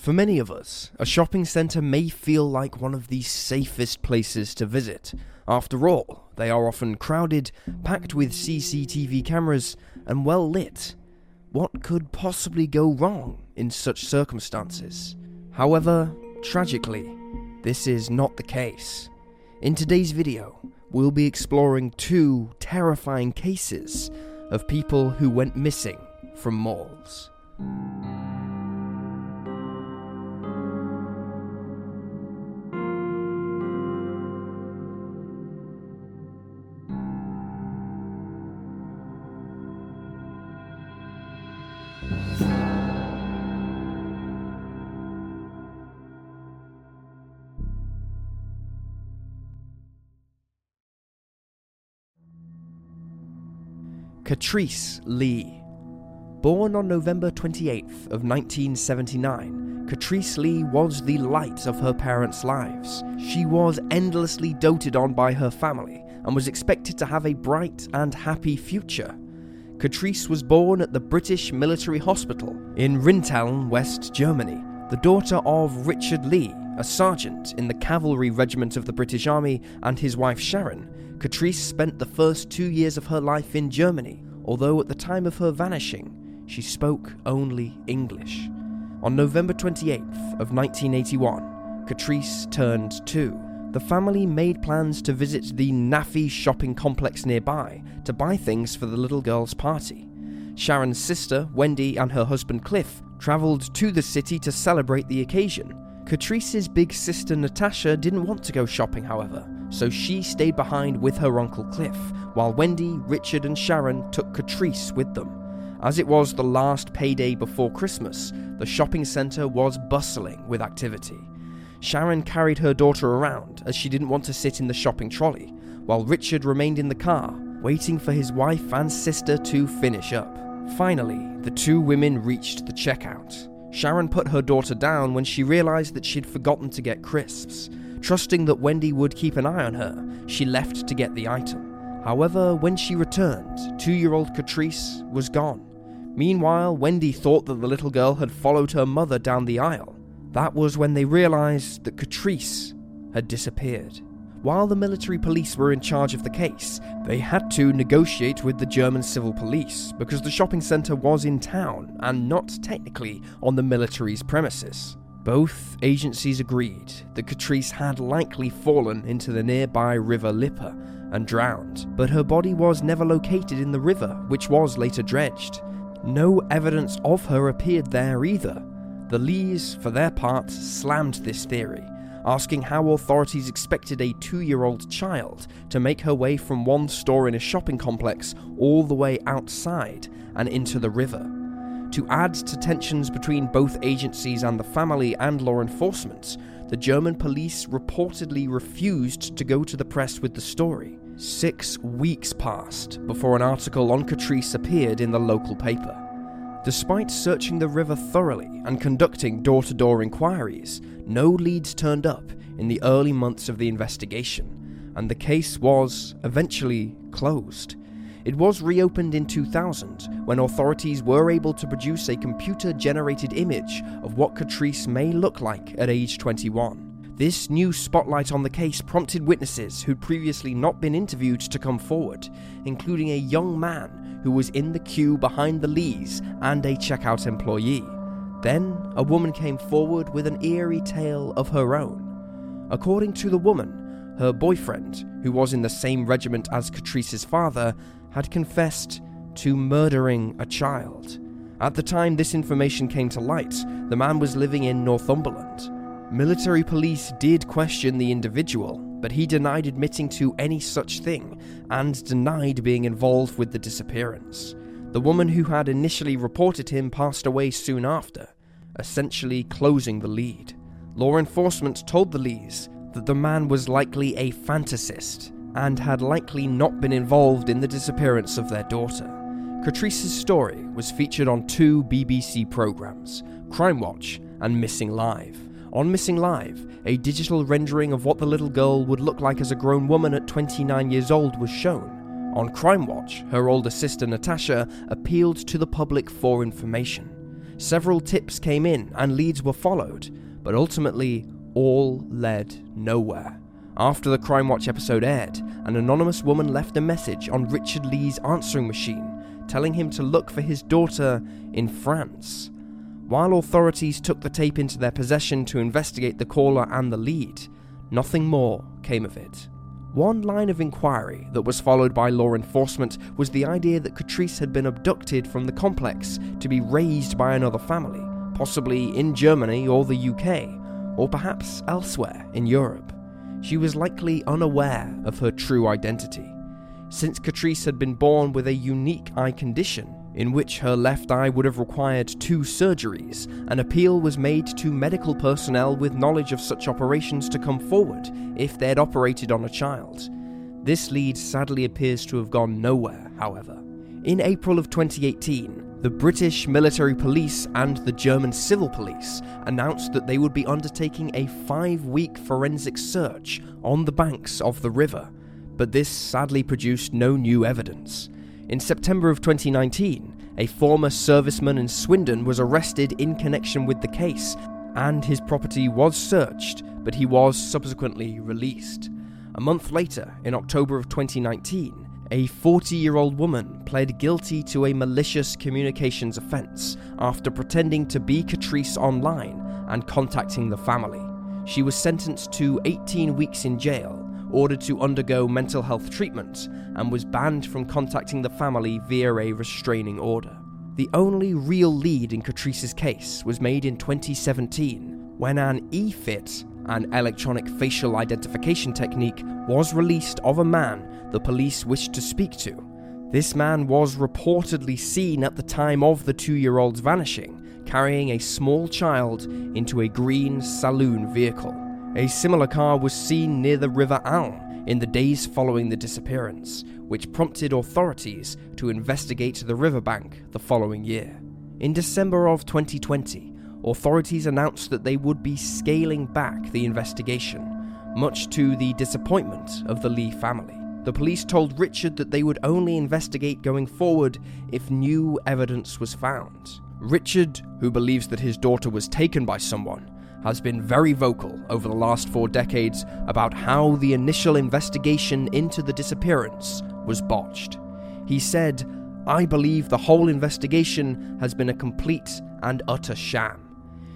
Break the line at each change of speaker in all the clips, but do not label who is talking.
For many of us, a shopping centre may feel like one of the safest places to visit. After all, they are often crowded, packed with CCTV cameras, and well lit. What could possibly go wrong in such circumstances? However, tragically, this is not the case. In today's video, we'll be exploring two terrifying cases of people who went missing from malls. Catrice Lee. Born on November 28th of 1979, Catrice Lee was the light of her parents' lives. She was endlessly doted on by her family and was expected to have a bright and happy future. Catrice was born at the British Military Hospital in Rinteln, West Germany, the daughter of Richard Lee, a sergeant in the cavalry regiment of the British Army, and his wife Sharon. Catrice spent the first two years of her life in Germany, although at the time of her vanishing, she spoke only English. On November 28th of 1981, Catrice turned two. The family made plans to visit the NAAFI shopping complex nearby to buy things for the little girl's party. Sharon's sister, Wendy, and her husband Cliff travelled to the city to celebrate the occasion. Catrice's big sister Natasha didn't want to go shopping, however, so she stayed behind with her uncle Cliff, while Wendy, Richard, and Sharon took Catrice with them. As it was the last payday before Christmas, the shopping centre was bustling with activity. Sharon carried her daughter around as she didn't want to sit in the shopping trolley, while Richard remained in the car, waiting for his wife and sister to finish up. Finally, the two women reached the checkout. Sharon put her daughter down when she realised that she'd forgotten to get crisps. Trusting that Wendy would keep an eye on her, she left to get the item. However, when she returned, two year old Catrice was gone. Meanwhile, Wendy thought that the little girl had followed her mother down the aisle. That was when they realised that Catrice had disappeared. While the military police were in charge of the case, they had to negotiate with the German civil police because the shopping centre was in town and not technically on the military's premises. Both agencies agreed that Catrice had likely fallen into the nearby river Lippe and drowned, but her body was never located in the river, which was later dredged. No evidence of her appeared there either. The Lees, for their part, slammed this theory, asking how authorities expected a two year old child to make her way from one store in a shopping complex all the way outside and into the river. To add to tensions between both agencies and the family and law enforcement, the German police reportedly refused to go to the press with the story. Six weeks passed before an article on Catrice appeared in the local paper. Despite searching the river thoroughly and conducting door to door inquiries, no leads turned up in the early months of the investigation, and the case was eventually closed. It was reopened in 2000 when authorities were able to produce a computer generated image of what Catrice may look like at age 21. This new spotlight on the case prompted witnesses who'd previously not been interviewed to come forward, including a young man who was in the queue behind the Lees and a checkout employee. Then, a woman came forward with an eerie tale of her own. According to the woman, her boyfriend, who was in the same regiment as Catrice's father, had confessed to murdering a child. At the time this information came to light, the man was living in Northumberland. Military police did question the individual, but he denied admitting to any such thing and denied being involved with the disappearance. The woman who had initially reported him passed away soon after, essentially closing the lead. Law enforcement told the Lees that the man was likely a fantasist and had likely not been involved in the disappearance of their daughter. Catrice's story was featured on two BBC programs, Crime Watch and Missing Live. On Missing Live, a digital rendering of what the little girl would look like as a grown woman at 29 years old was shown. On Crime Watch, her older sister Natasha appealed to the public for information. Several tips came in and leads were followed, but ultimately, all led nowhere. After the Crime Watch episode aired, an anonymous woman left a message on Richard Lee's answering machine telling him to look for his daughter in France. While authorities took the tape into their possession to investigate the caller and the lead, nothing more came of it. One line of inquiry that was followed by law enforcement was the idea that Catrice had been abducted from the complex to be raised by another family, possibly in Germany or the UK, or perhaps elsewhere in Europe. She was likely unaware of her true identity. Since Catrice had been born with a unique eye condition, in which her left eye would have required two surgeries, an appeal was made to medical personnel with knowledge of such operations to come forward if they had operated on a child. This lead sadly appears to have gone nowhere, however. In April of 2018, the British military police and the German civil police announced that they would be undertaking a five week forensic search on the banks of the river, but this sadly produced no new evidence. In September of 2019, a former serviceman in Swindon was arrested in connection with the case, and his property was searched, but he was subsequently released. A month later, in October of 2019, a 40 year old woman pled guilty to a malicious communications offence after pretending to be Catrice online and contacting the family. She was sentenced to 18 weeks in jail ordered to undergo mental health treatment and was banned from contacting the family via a restraining order. The only real lead in Catrice's case was made in 2017 when an e-fit, an electronic facial identification technique, was released of a man the police wished to speak to. This man was reportedly seen at the time of the two year old's vanishing, carrying a small child into a green saloon vehicle. A similar car was seen near the River Alme in the days following the disappearance, which prompted authorities to investigate the riverbank the following year. In December of 2020, authorities announced that they would be scaling back the investigation, much to the disappointment of the Lee family. The police told Richard that they would only investigate going forward if new evidence was found. Richard, who believes that his daughter was taken by someone, has been very vocal over the last four decades about how the initial investigation into the disappearance was botched. He said, I believe the whole investigation has been a complete and utter sham.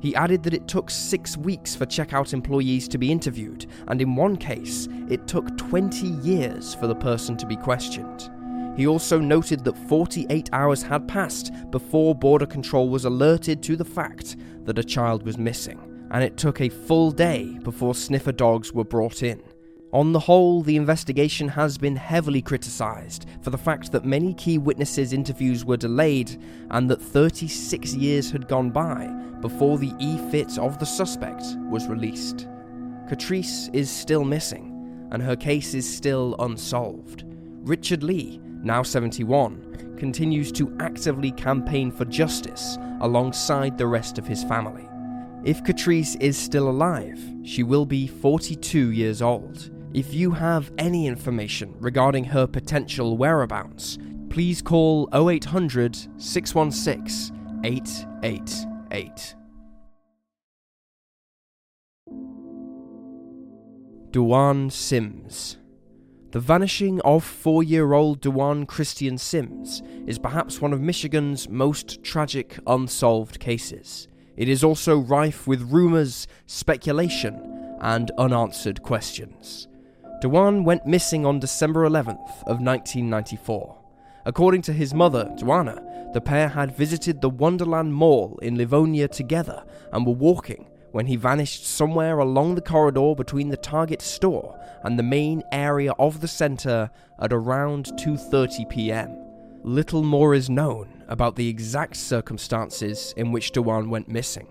He added that it took six weeks for checkout employees to be interviewed, and in one case, it took 20 years for the person to be questioned. He also noted that 48 hours had passed before Border Control was alerted to the fact that a child was missing and it took a full day before sniffer dogs were brought in. On the whole, the investigation has been heavily criticised for the fact that many key witnesses' interviews were delayed and that 36 years had gone by before the e fit of the suspect was released. Catrice is still missing, and her case is still unsolved. Richard Lee, now 71, continues to actively campaign for justice alongside the rest of his family. If Catrice is still alive, she will be 42 years old. If you have any information regarding her potential whereabouts, please call 0800 616 888. Duane Sims. The vanishing of four year old Duane Christian Sims is perhaps one of Michigan's most tragic unsolved cases. It is also rife with rumours, speculation, and unanswered questions. Duane went missing on December 11th of 1994. According to his mother, Duana, the pair had visited the Wonderland Mall in Livonia together and were walking when he vanished somewhere along the corridor between the Target store and the main area of the center at around 2:30 p.m. Little more is known about the exact circumstances in which Duane went missing.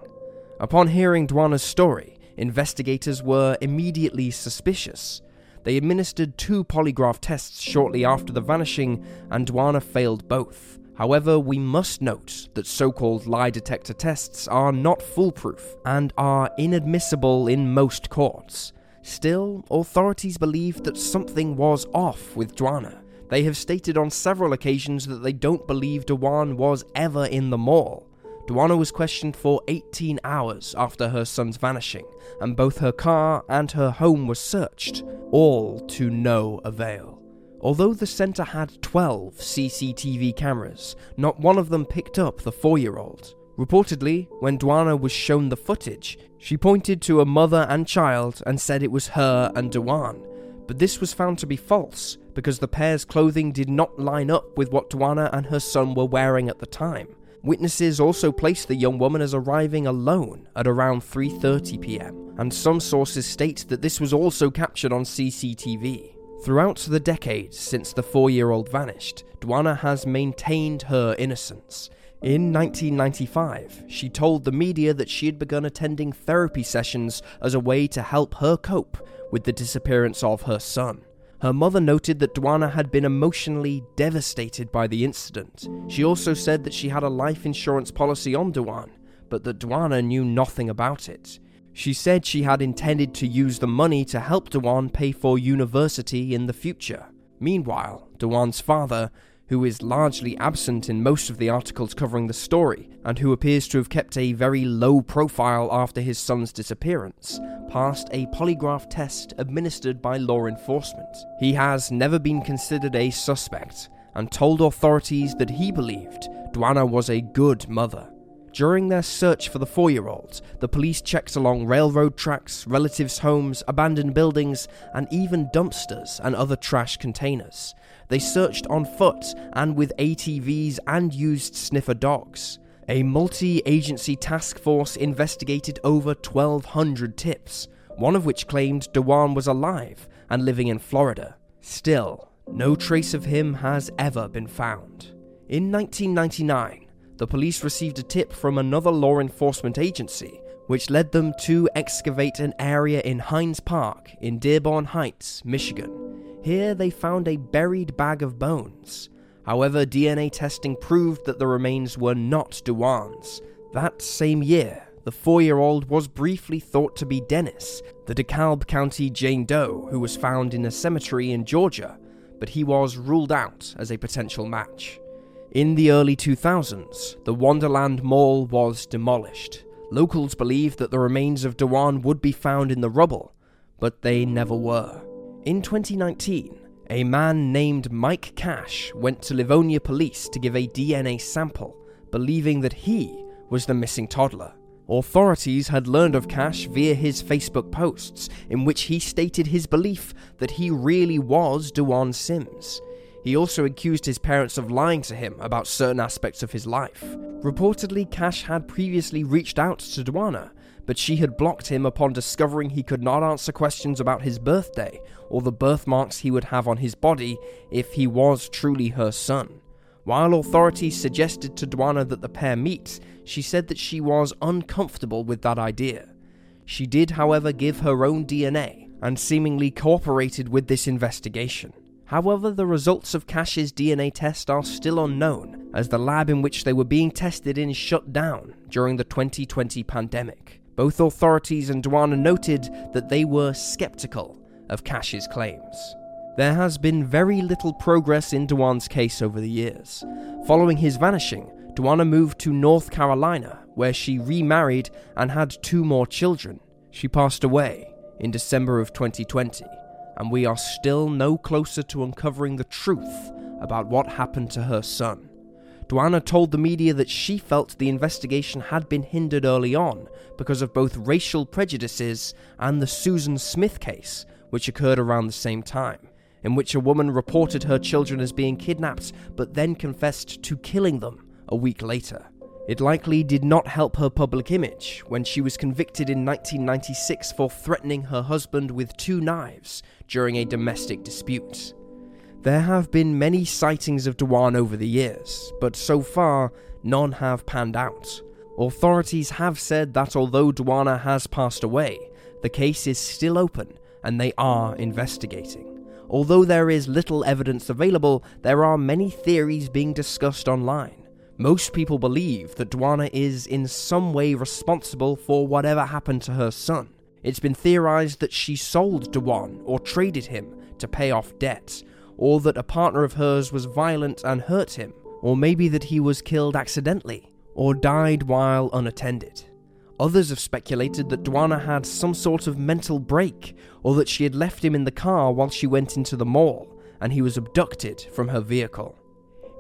Upon hearing Duana's story, investigators were immediately suspicious. They administered two polygraph tests shortly after the vanishing, and Duana failed both. However, we must note that so called lie detector tests are not foolproof and are inadmissible in most courts. Still, authorities believe that something was off with Duana. They have stated on several occasions that they don't believe Duane was ever in the mall. Duana was questioned for 18 hours after her son's vanishing, and both her car and her home were searched, all to no avail. Although the centre had 12 CCTV cameras, not one of them picked up the four year old. Reportedly, when Duana was shown the footage, she pointed to a mother and child and said it was her and Duan, but this was found to be false because the pair's clothing did not line up with what Duana and her son were wearing at the time. Witnesses also placed the young woman as arriving alone at around 3:30 p.m., and some sources state that this was also captured on CCTV. Throughout the decades since the 4-year-old vanished, Duana has maintained her innocence. In 1995, she told the media that she had begun attending therapy sessions as a way to help her cope with the disappearance of her son. Her mother noted that Duana had been emotionally devastated by the incident. She also said that she had a life insurance policy on Duan, but that Duana knew nothing about it. She said she had intended to use the money to help Duan pay for university in the future. Meanwhile, Duan's father who is largely absent in most of the articles covering the story, and who appears to have kept a very low profile after his son's disappearance, passed a polygraph test administered by law enforcement. He has never been considered a suspect, and told authorities that he believed Duana was a good mother. During their search for the four year old, the police checked along railroad tracks, relatives' homes, abandoned buildings, and even dumpsters and other trash containers. They searched on foot and with ATVs and used sniffer dogs. A multi agency task force investigated over 1,200 tips, one of which claimed Duan was alive and living in Florida. Still, no trace of him has ever been found. In 1999, the police received a tip from another law enforcement agency, which led them to excavate an area in Hines Park in Dearborn Heights, Michigan. Here they found a buried bag of bones. However, DNA testing proved that the remains were not Duan's. That same year, the four year old was briefly thought to be Dennis, the DeKalb County Jane Doe who was found in a cemetery in Georgia, but he was ruled out as a potential match. In the early 2000s, the Wonderland Mall was demolished. Locals believed that the remains of Duan would be found in the rubble, but they never were. In 2019, a man named Mike Cash went to Livonia police to give a DNA sample, believing that he was the missing toddler. Authorities had learned of Cash via his Facebook posts, in which he stated his belief that he really was Duan Sims. He also accused his parents of lying to him about certain aspects of his life. Reportedly, Cash had previously reached out to Duana but she had blocked him upon discovering he could not answer questions about his birthday or the birthmarks he would have on his body if he was truly her son. While authorities suggested to Duana that the pair meet, she said that she was uncomfortable with that idea. She did, however, give her own DNA and seemingly cooperated with this investigation. However, the results of Cash's DNA test are still unknown, as the lab in which they were being tested in shut down during the 2020 pandemic. Both authorities and Duana noted that they were skeptical of Cash's claims. There has been very little progress in Duan's case over the years. Following his vanishing, Duana moved to North Carolina, where she remarried and had two more children. She passed away in December of 2020, and we are still no closer to uncovering the truth about what happened to her son. Duana told the media that she felt the investigation had been hindered early on because of both racial prejudices and the Susan Smith case, which occurred around the same time, in which a woman reported her children as being kidnapped but then confessed to killing them a week later. It likely did not help her public image when she was convicted in 1996 for threatening her husband with two knives during a domestic dispute. There have been many sightings of Duan over the years, but so far, none have panned out. Authorities have said that although Duana has passed away, the case is still open and they are investigating. Although there is little evidence available, there are many theories being discussed online. Most people believe that Duana is in some way responsible for whatever happened to her son. It's been theorized that she sold Duan or traded him to pay off debts, or that a partner of hers was violent and hurt him, or maybe that he was killed accidentally, or died while unattended. Others have speculated that Dwana had some sort of mental break, or that she had left him in the car while she went into the mall and he was abducted from her vehicle.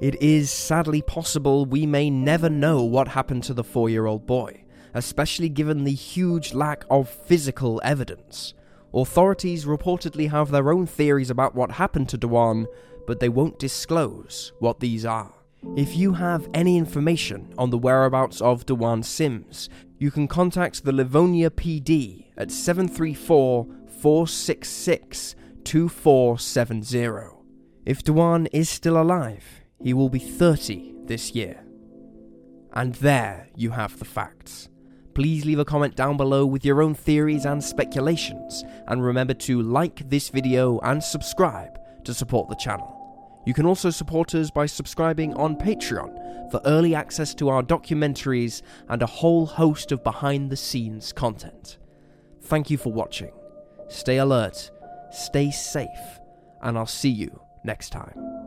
It is sadly possible we may never know what happened to the four year old boy, especially given the huge lack of physical evidence. Authorities reportedly have their own theories about what happened to Dewan, but they won't disclose what these are. If you have any information on the whereabouts of Dewan Sims, you can contact the Livonia PD at 734 466 2470. If Dewan is still alive, he will be 30 this year. And there you have the facts. Please leave a comment down below with your own theories and speculations, and remember to like this video and subscribe to support the channel. You can also support us by subscribing on Patreon for early access to our documentaries and a whole host of behind the scenes content. Thank you for watching. Stay alert, stay safe, and I'll see you next time.